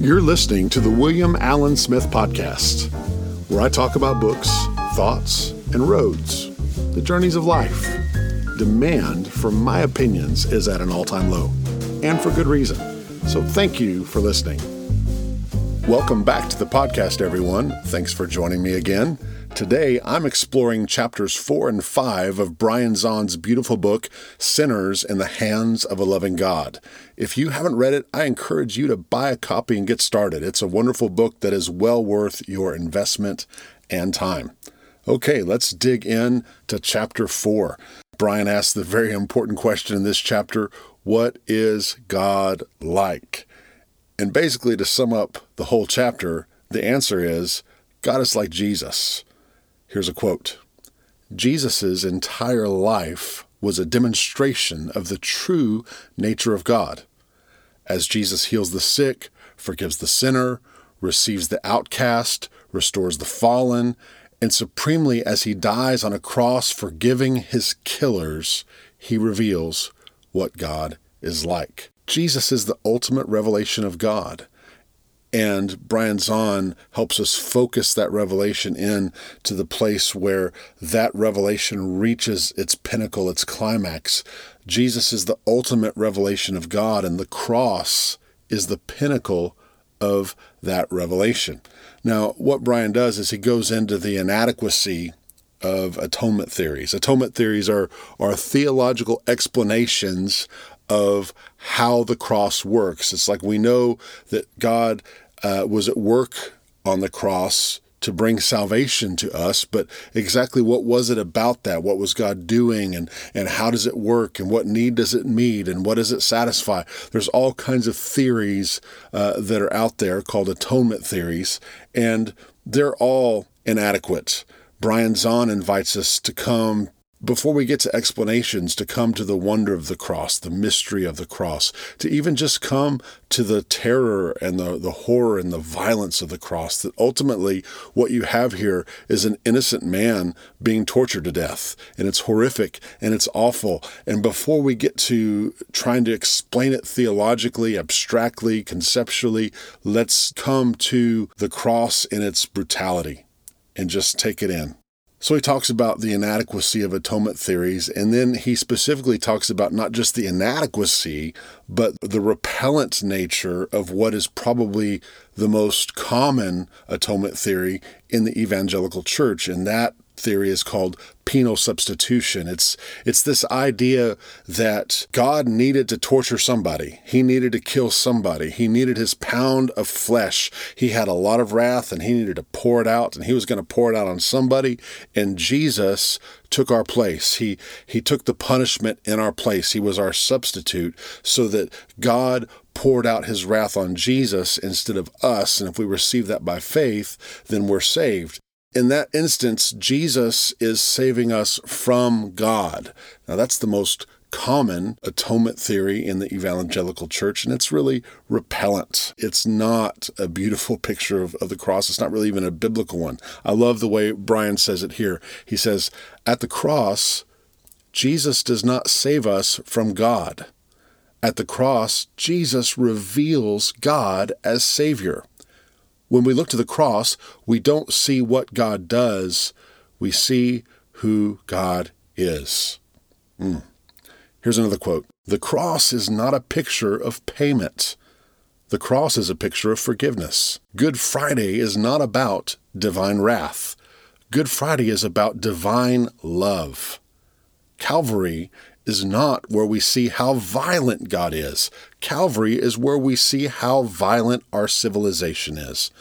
You're listening to the William Allen Smith Podcast, where I talk about books, thoughts, and roads, the journeys of life. Demand for my opinions is at an all time low, and for good reason. So thank you for listening. Welcome back to the podcast, everyone. Thanks for joining me again. Today, I'm exploring chapters four and five of Brian Zahnd's beautiful book, Sinners in the Hands of a Loving God. If you haven't read it, I encourage you to buy a copy and get started. It's a wonderful book that is well worth your investment and time. Okay, let's dig in to chapter four. Brian asks the very important question in this chapter What is God like? And basically, to sum up the whole chapter, the answer is God is like Jesus. Here's a quote Jesus' entire life was a demonstration of the true nature of God. As Jesus heals the sick, forgives the sinner, receives the outcast, restores the fallen, and supremely as he dies on a cross forgiving his killers, he reveals what God is like. Jesus is the ultimate revelation of God. And Brian Zahnd helps us focus that revelation in to the place where that revelation reaches its pinnacle, its climax. Jesus is the ultimate revelation of God, and the cross is the pinnacle of that revelation. Now, what Brian does is he goes into the inadequacy of atonement theories. Atonement theories are, are theological explanations of how the cross works. It's like we know that God uh, was at work on the cross to bring salvation to us, but exactly what was it about that? What was God doing and, and how does it work and what need does it meet and what does it satisfy? There's all kinds of theories uh, that are out there called atonement theories, and they're all inadequate. Brian Zahnd invites us to come before we get to explanations, to come to the wonder of the cross, the mystery of the cross, to even just come to the terror and the, the horror and the violence of the cross, that ultimately what you have here is an innocent man being tortured to death. And it's horrific and it's awful. And before we get to trying to explain it theologically, abstractly, conceptually, let's come to the cross in its brutality and just take it in. So he talks about the inadequacy of atonement theories, and then he specifically talks about not just the inadequacy, but the repellent nature of what is probably the most common atonement theory in the evangelical church, and that theory is called penal substitution. It's it's this idea that God needed to torture somebody. He needed to kill somebody. He needed his pound of flesh. He had a lot of wrath and he needed to pour it out and he was going to pour it out on somebody and Jesus took our place. He he took the punishment in our place. He was our substitute so that God poured out his wrath on Jesus instead of us and if we receive that by faith, then we're saved. In that instance, Jesus is saving us from God. Now, that's the most common atonement theory in the evangelical church, and it's really repellent. It's not a beautiful picture of, of, the cross. It's not really even a biblical one. I love the way Brian says it here. He says, At the cross, Jesus does not save us from God. At the cross, Jesus reveals God as Savior. When we look to the cross, we don't see what God does, we see who God is. Mm. Here's another quote The cross is not a picture of payment. The cross is a picture of forgiveness. Good Friday is not about divine wrath. Good Friday is about divine love. Calvary is not where we see how violent God is. Calvary is where we see how violent our civilization is.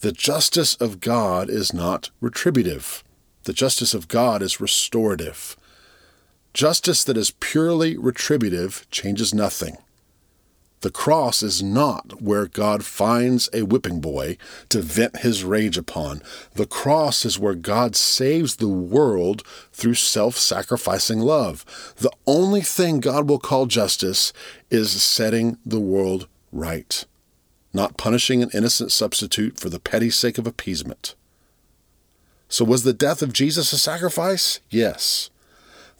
The justice of God is not retributive. The justice of God is restorative. Justice that is purely retributive changes nothing. The cross is not where God finds a whipping boy to vent his rage upon. The cross is where God saves the world through self sacrificing love. The only thing God will call justice is setting the world right, not punishing an innocent substitute for the petty sake of appeasement. So, was the death of Jesus a sacrifice? Yes.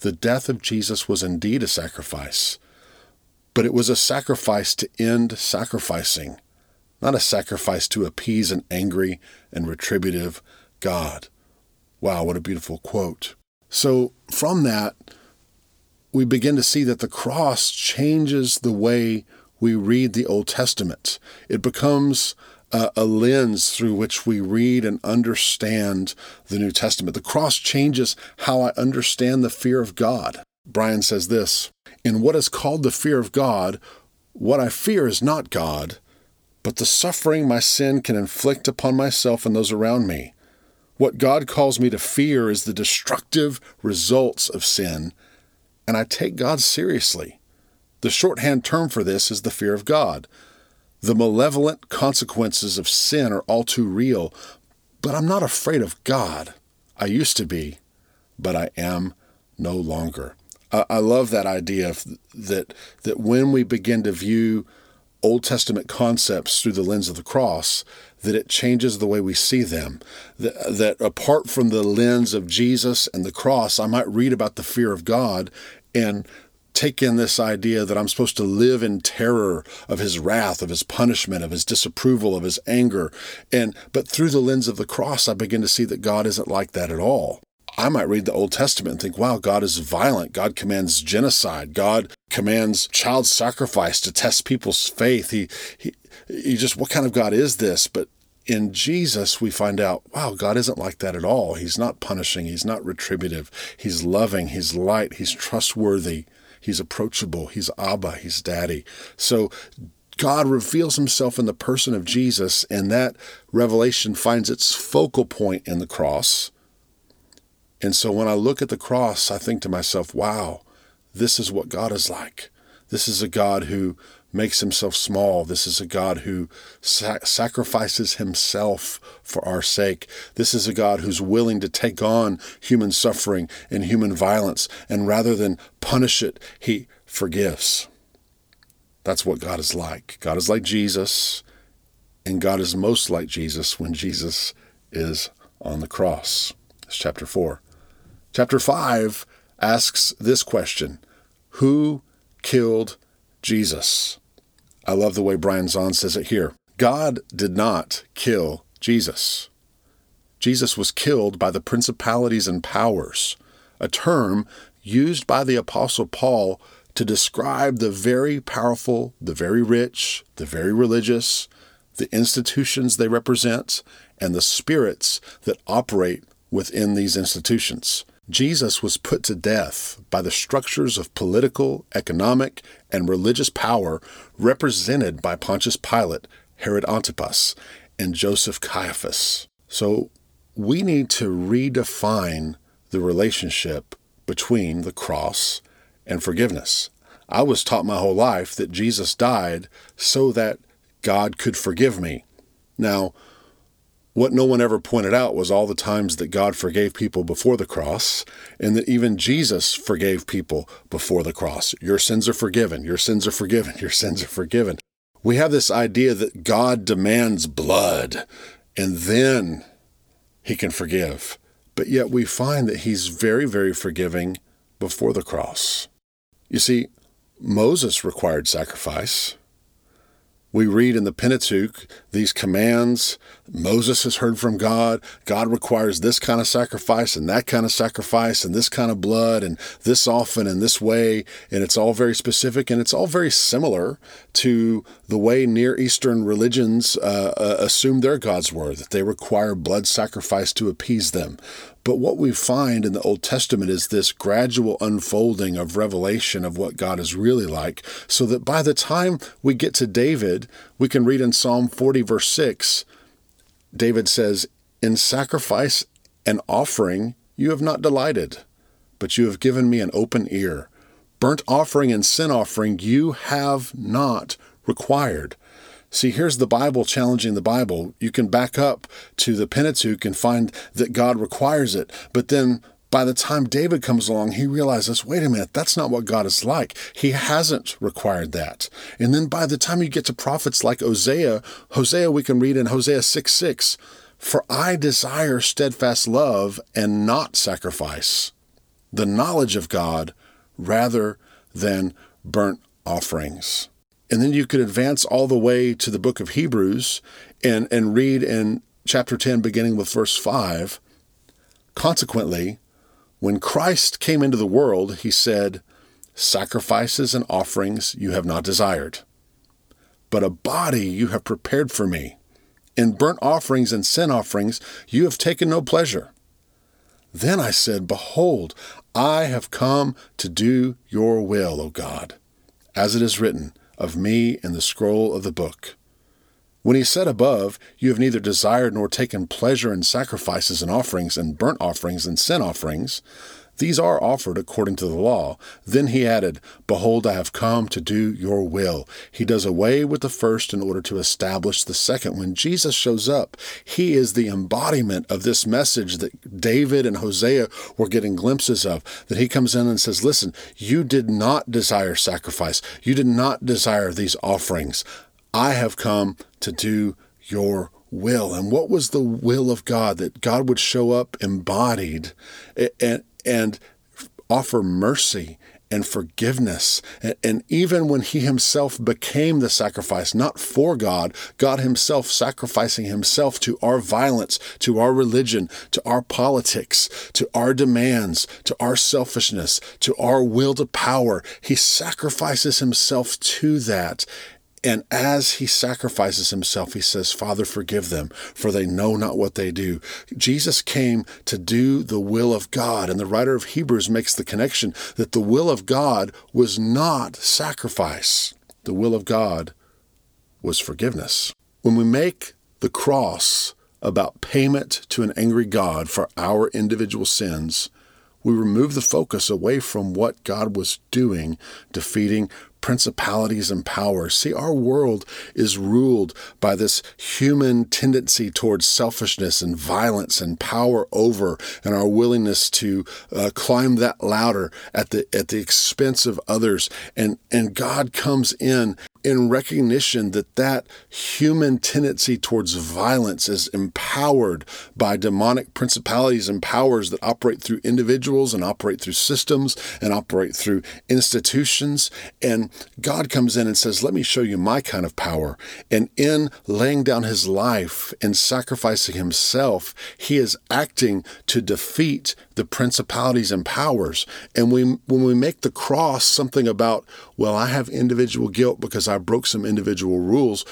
The death of Jesus was indeed a sacrifice but it was a sacrifice to end sacrificing, not a sacrifice to appease an angry and retributive God. Wow, what a beautiful quote. So, from that, we begin to see that the cross changes the way we read the Old Testament. It becomes a, a, lens through which we read and understand the New Testament. The cross changes how I understand the fear of God. Brian says this In what is called the fear of God, what I fear is not God, but the suffering my sin can inflict upon myself and those around me. What God calls me to fear is the destructive results of sin, and I take God seriously. The shorthand term for this is the fear of God. The malevolent consequences of sin are all too real, but I'm not afraid of God. I used to be, but I am no longer. I love that idea that that when we begin to view Old Testament concepts through the lens of the cross, that it changes the way we see them. That, that apart from the lens of Jesus and the cross, I might read about the fear of God and take in this idea that I'm supposed to live in terror of his wrath, of his punishment, of his disapproval, of his anger. And but through the lens of the cross, I begin to see that God isn't like that at all. I might read the Old Testament and think, wow, God is violent. God commands genocide. God commands child sacrifice to test people's faith. He, he, he just, what kind of God is this? But in Jesus, we find out, wow, God isn't like that at all. He's not punishing. He's not retributive. He's loving. He's light. He's trustworthy. He's approachable. He's Abba. He's Daddy. So God reveals himself in the person of Jesus, and that revelation finds its focal point in the cross. And so when I look at the cross, I think to myself, wow, this is what God is like. This is a God who makes himself small. This is a God who sa- sacrifices himself for our sake. This is a God who's willing to take on human suffering and human violence, and rather than punish it, he forgives. That's what God is like. God is like Jesus, and God is most like Jesus when Jesus is on the cross. It's chapter 4. Chapter 5 asks this question Who killed Jesus. I love the way Brian Zahnd says it here. God did not kill Jesus. Jesus was killed by the principalities and powers, a term used by the Apostle Paul to describe the very powerful, the very rich, the very religious, the institutions they represent, and the spirits that operate within these institutions. Jesus was put to death by the structures of political, economic, and religious power represented by Pontius Pilate, Herod Antipas, and Joseph Caiaphas. So we need to redefine the relationship between the cross and forgiveness. I was taught my whole life that Jesus died so that God could forgive me. Now, what no one ever pointed out was all the times that God forgave people before the cross, and that even Jesus forgave people before the cross. Your sins are forgiven. Your sins are forgiven. Your sins are forgiven. We have this idea that God demands blood, and then he can forgive. But yet we find that he's very, very forgiving before the cross. You see, Moses required sacrifice. We read in the Pentateuch these commands. Moses has heard from God. God requires this kind of sacrifice and that kind of sacrifice and this kind of blood and this often and this way. And it's all very specific and it's all very similar to the way Near Eastern religions uh, uh, assume their gods were, that they require blood sacrifice to appease them. But what we find in the Old Testament is this gradual unfolding of revelation of what God is really like, so that by the time we get to David, we can read in Psalm 40, verse 6, David says, In sacrifice and offering you have not delighted, but you have given me an open ear. Burnt offering and sin offering you have not required. See, here's the Bible challenging the Bible. You can back up to the Pentateuch and find that God requires it. But then by the time David comes along, he realizes, wait a minute, that's not what God is like. He hasn't required that. And then by the time you get to prophets like Hosea, Hosea, we can read in Hosea 6 6, For I desire steadfast love and not sacrifice, the knowledge of God rather than burnt offerings. And then you could advance all the way to the book of Hebrews and, and read in chapter 10, beginning with verse 5. Consequently, when Christ came into the world, he said, Sacrifices and offerings you have not desired, but a body you have prepared for me. In burnt offerings and sin offerings you have taken no pleasure. Then I said, Behold, I have come to do your will, O God, as it is written of me in the scroll of the book. When he said above, You have neither desired nor taken pleasure in sacrifices and offerings and burnt offerings and sin offerings, these are offered according to the law. Then he added, Behold, I have come to do your will. He does away with the first in order to establish the second. When Jesus shows up, he is the embodiment of this message that David and Hosea were getting glimpses of. That he comes in and says, Listen, you did not desire sacrifice, you did not desire these offerings. I have come to do your will. And what was the will of God? That God would show up embodied and, and offer mercy and forgiveness. And even when he himself became the sacrifice, not for God, God himself sacrificing himself to our violence, to our religion, to our politics, to our demands, to our selfishness, to our will to power, he sacrifices himself to that. And as he sacrifices himself, he says, Father, forgive them, for they know not what they do. Jesus came to do the will of God. And the writer of Hebrews makes the connection that the will of God was not sacrifice, the will of God was forgiveness. When we make the cross about payment to an angry God for our individual sins, we remove the focus away from what God was doing, defeating principalities and powers. See, our world is ruled by this human tendency towards selfishness and violence and power over, and our willingness to uh, climb that ladder at the at the expense of others. And and God comes in in recognition that that human tendency towards violence is empowered by demonic principalities and powers that operate through individuals and operate through systems and operate through institutions. And God comes in and says, Let me show you my kind of power. And in laying down his life and sacrificing himself, he is acting to defeat the principalities and powers. And we, when we make the cross something about, well, I have individual guilt because I broke some individual rules,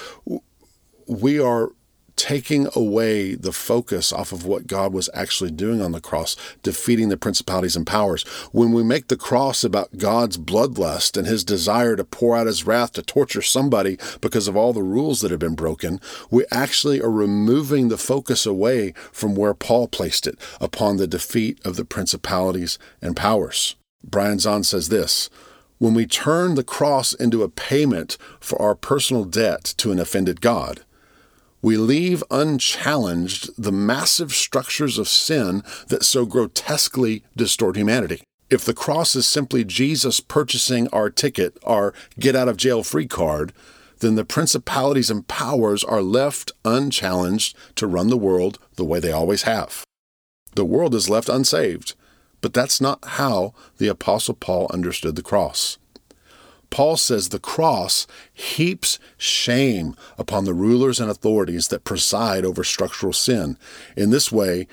we are taking away the focus off of what God was actually doing on the cross, defeating the principalities and powers. When we make the cross about God's bloodlust and his desire to pour out his wrath to torture somebody because of all the rules that have been broken, we actually are removing the focus away from where Paul placed it upon the defeat of the principalities and powers. Brian Zahnd says this when we turn the cross into a payment for our personal debt to an offended God, we leave unchallenged the massive structures of sin that so grotesquely distort humanity. If the cross is simply Jesus purchasing our ticket, our get out of jail free card, then the principalities and powers are left unchallenged to run the world the way they always have. The world is left unsaved but that's not how the Apostle Paul understood the cross. Paul says the cross heaps shame upon the rulers and authorities that preside over structural sin. In this way,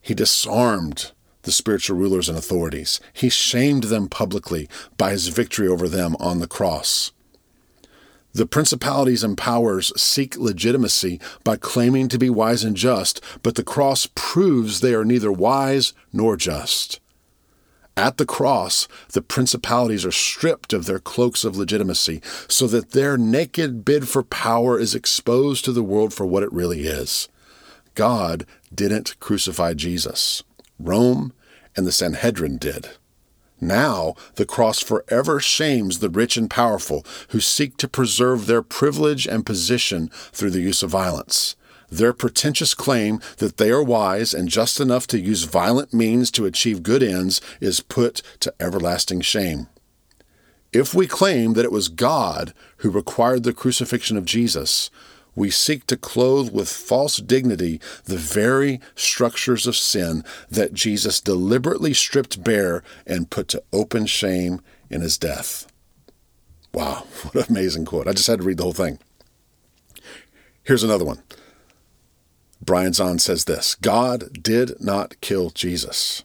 he disarmed the spiritual rulers and authorities. He shamed them publicly by his victory over them on the cross. The principalities and powers seek legitimacy by claiming to be wise and just, but the cross proves they are neither wise nor just. At the cross, the principalities are stripped of their cloaks of legitimacy so that their naked bid for power is exposed to the world for what it really is. God didn't crucify Jesus. Rome and the Sanhedrin did. Now, the cross forever shames the rich and powerful who seek to preserve their privilege and position through the use of violence. Their pretentious claim that they are wise and just enough to use violent means to achieve good ends is put to everlasting shame. If we claim that it was God who required the crucifixion of Jesus, we seek to clothe with false dignity the very structures of sin that Jesus deliberately stripped bare and put to open shame in his death. Wow, what an amazing quote. I just had to read the whole thing. Here's another one. Brian Zahnd says this God did not kill Jesus.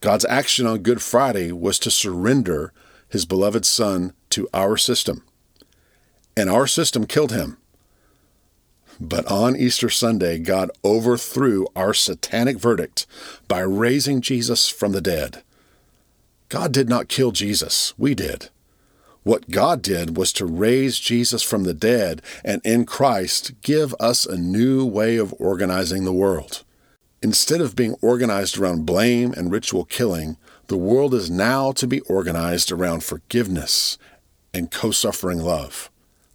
God's action on Good Friday was to surrender his beloved Son to our system. And our system killed him. But on Easter Sunday, God overthrew our satanic verdict by raising Jesus from the dead. God did not kill Jesus, we did. What God did was to raise Jesus from the dead and in Christ give us a new way of organizing the world. Instead of being organized around blame and ritual killing, the world is now to be organized around forgiveness and co suffering love.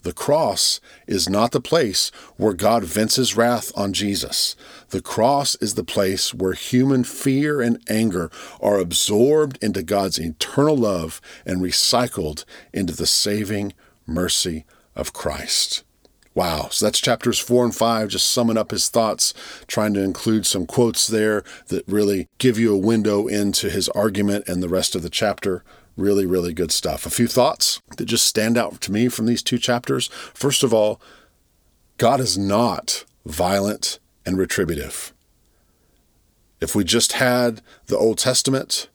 The cross is not the place where God vents his wrath on Jesus. The cross is the place where human fear and anger are absorbed into God's eternal love and recycled into the saving mercy of Christ. Wow. So that's chapters four and five, just summing up his thoughts, trying to include some quotes there that really give you a window into his argument and the rest of the chapter. Really, really good stuff. A few thoughts that just stand out to me from these two chapters. First of all, God is not violent and retributive. If we just had the Old Testament,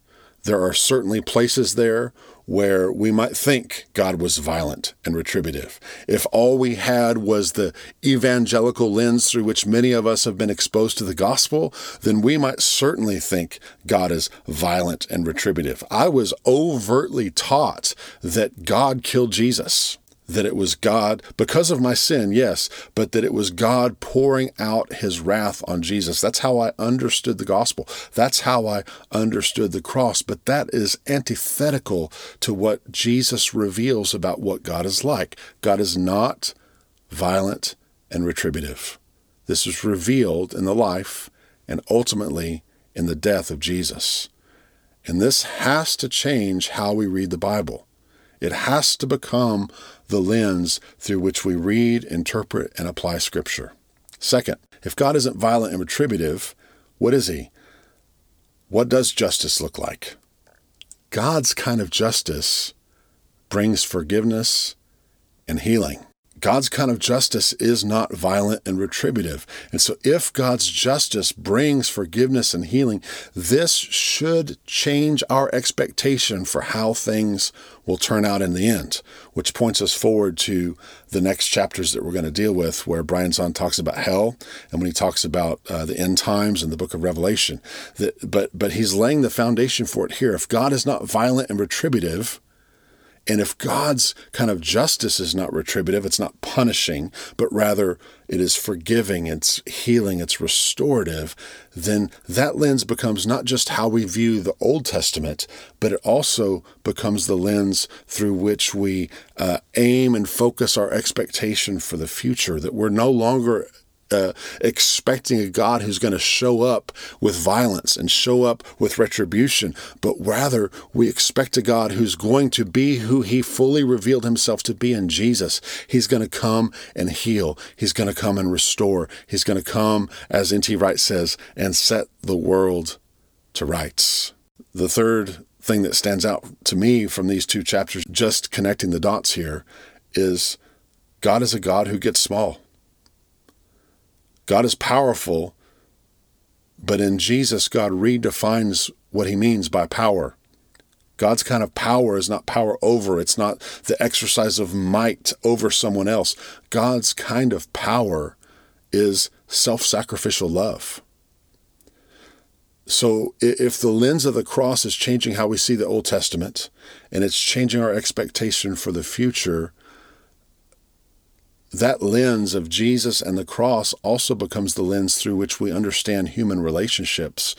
there are certainly places there where we might think God was violent and retributive. If all we had was the evangelical lens through which many of us have been exposed to the gospel, then we might certainly think God is violent and retributive. I was overtly taught that God killed Jesus that it was God, because of my sin, yes, but that it was God pouring out his wrath on Jesus. That's how I understood the gospel. That's how I understood the cross. But that is antithetical to what Jesus reveals about what God is like. God is not violent and retributive. This is revealed in the life and ultimately in the death of Jesus. And this has to change how we read the Bible. It has to become the lens through which we read, interpret, and apply Scripture. Second, if God isn't violent and retributive, what is He? What does justice look like? God's kind of justice brings forgiveness and healing. God's kind of justice is not violent and retributive. And so, if God's justice brings forgiveness and healing, this should change our expectation for how things will turn out in the end, which points us forward to the next chapters that we're going to deal with, where Brian Zahnd talks about hell and when he talks about uh, the end times in the book of Revelation. That, but, but he's laying the foundation for it here. If God is not violent and retributive, and if God's kind of justice is not retributive, it's not punishing, but rather it is forgiving, it's healing, it's restorative, then that lens becomes not just how we view the Old Testament, but it also becomes the lens through which we uh, aim and focus our expectation for the future, that we're no longer uh, expecting a God who's going to show up with violence and show up with retribution, but rather we expect a God who's going to be who he fully revealed himself to be in Jesus. He's going to come and heal. He's going to come and restore. He's going to come, as N.T. Wright says, and set the world to rights. The third thing that stands out to me from these two chapters, just connecting the dots here, is God is a God who gets small. God is powerful, but in Jesus, God redefines what he means by power. God's kind of power is not power over, it's not the exercise of might over someone else. God's kind of power is self sacrificial love. So, if the lens of the cross is changing how we see the Old Testament and it's changing our expectation for the future, that lens of Jesus and the cross also becomes the lens through which we understand human relationships.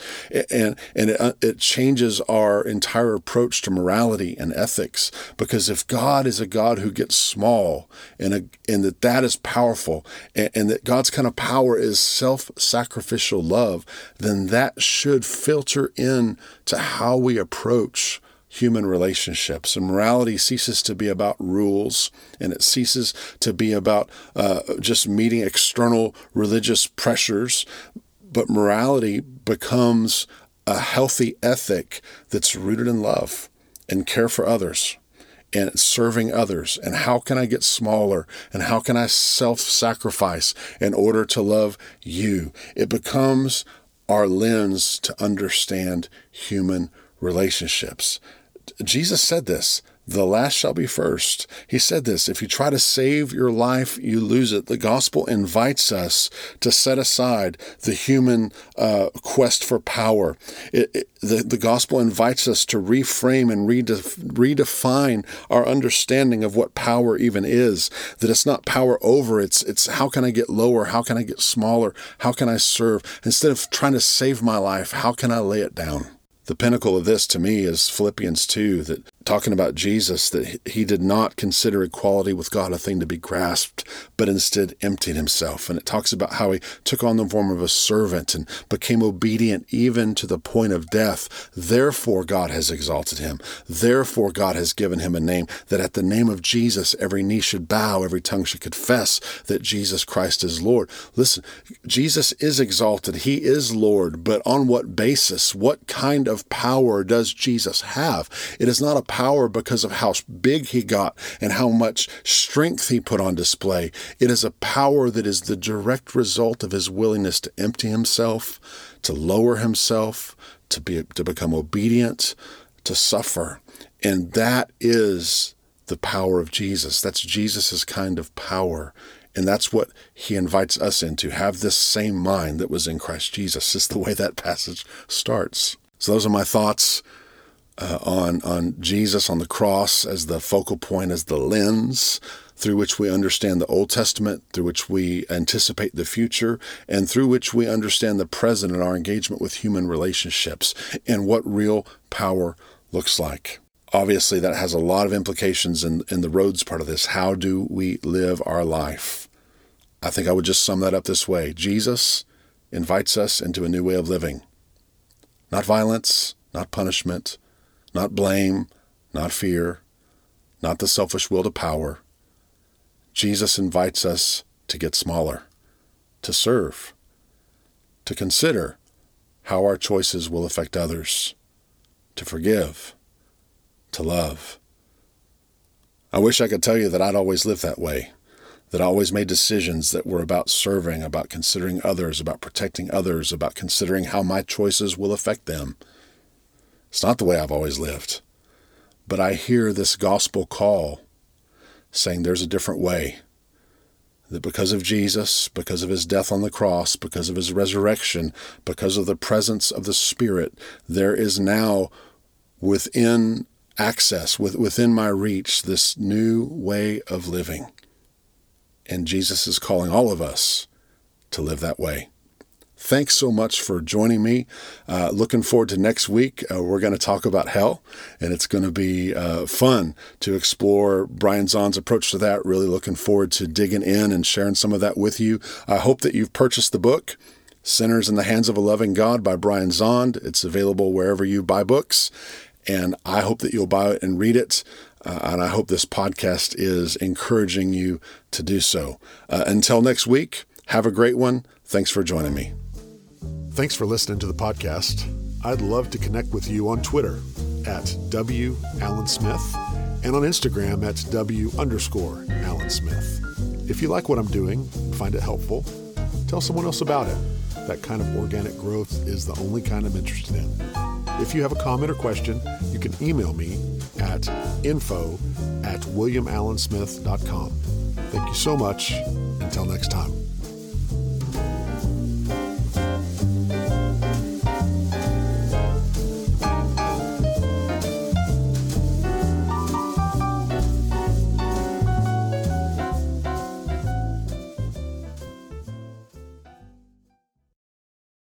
And, and it, uh, it changes our entire approach to morality and ethics. Because if God is a God who gets small and, a, and that that is powerful and, and that God's kind of power is self sacrificial love, then that should filter in to how we approach human relationships. And morality ceases to be about rules and it ceases to be about uh, just meeting external religious pressures. But morality becomes a healthy ethic that's rooted in love and care for others and serving others and how can I get smaller and how can I self sacrifice in order to love you. It becomes our lens to understand human relationships. Jesus said this the last shall be first. He said this if you try to save your life, you lose it. The gospel invites us to set aside the human uh, quest for power. It, it, the, the gospel invites us to reframe and redef- redefine our understanding of what power even is. That it's not power over, it's, it's how can I get lower? How can I get smaller? How can I serve? Instead of trying to save my life, how can I lay it down? The pinnacle of this to me is Philippians 2, that talking about Jesus, that he did not consider equality with God a thing to be grasped, but instead emptied himself. And it talks about how he took on the form of a servant and became obedient even to the point of death. Therefore, God has exalted him. Therefore, God has given him a name that at the name of Jesus, every knee should bow, every tongue should confess that Jesus Christ is Lord. Listen, Jesus is exalted. He is Lord, but on what basis? What kind of power does Jesus have? It is not a power because of how big he got and how much strength he put on display. It is a power that is the direct result of his willingness to empty himself, to lower himself, to be to become obedient, to suffer. And that is the power of Jesus. That's Jesus's kind of power. And that's what he invites us into. Have this same mind that was in Christ Jesus, is the way that passage starts. So those are my thoughts uh, on on Jesus on the cross as the focal point, as the lens through which we understand the Old Testament, through which we anticipate the future, and through which we understand the present and our engagement with human relationships and what real power looks like. Obviously, that has a lot of implications in, in the roads part of this. How do we live our life? I think I would just sum that up this way Jesus invites us into a new way of living. Not violence, not punishment, not blame, not fear, not the selfish will to power. Jesus invites us to get smaller, to serve, to consider how our choices will affect others, to forgive, to love. I wish I could tell you that I'd always lived that way, that I always made decisions that were about serving, about considering others, about protecting others, about considering how my choices will affect them. It's not the way I've always lived. But I hear this gospel call saying there's a different way. That because of Jesus, because of his death on the cross, because of his resurrection, because of the presence of the Spirit, there is now within access, with, within my reach, this new way of living. And Jesus is calling all of us to live that way. Thanks so much for joining me. Uh, looking forward to next week. Uh, we're going to talk about hell, and it's going to be uh, fun to explore Brian Zahnd's approach to that. Really looking forward to digging in and sharing some of that with you. I hope that you've purchased the book. Sinners in the Hands of a Loving God by Brian Zahnd. It's available wherever you buy books, and I hope that you'll buy it and read it. Uh, and I hope this podcast is encouraging you to do so. Uh, until next week, have a great one. Thanks for joining me. Thanks for listening to the podcast. I'd love to connect with you on Twitter at W Allen Smith and on Instagram at W underscore Allen Smith. If you like what I'm doing, find it helpful, tell someone else about it. That kind of organic growth is the only kind I'm interested in. If you have a comment or question, you can email me at info at williamallensmith.com. Thank you so much. Until next time.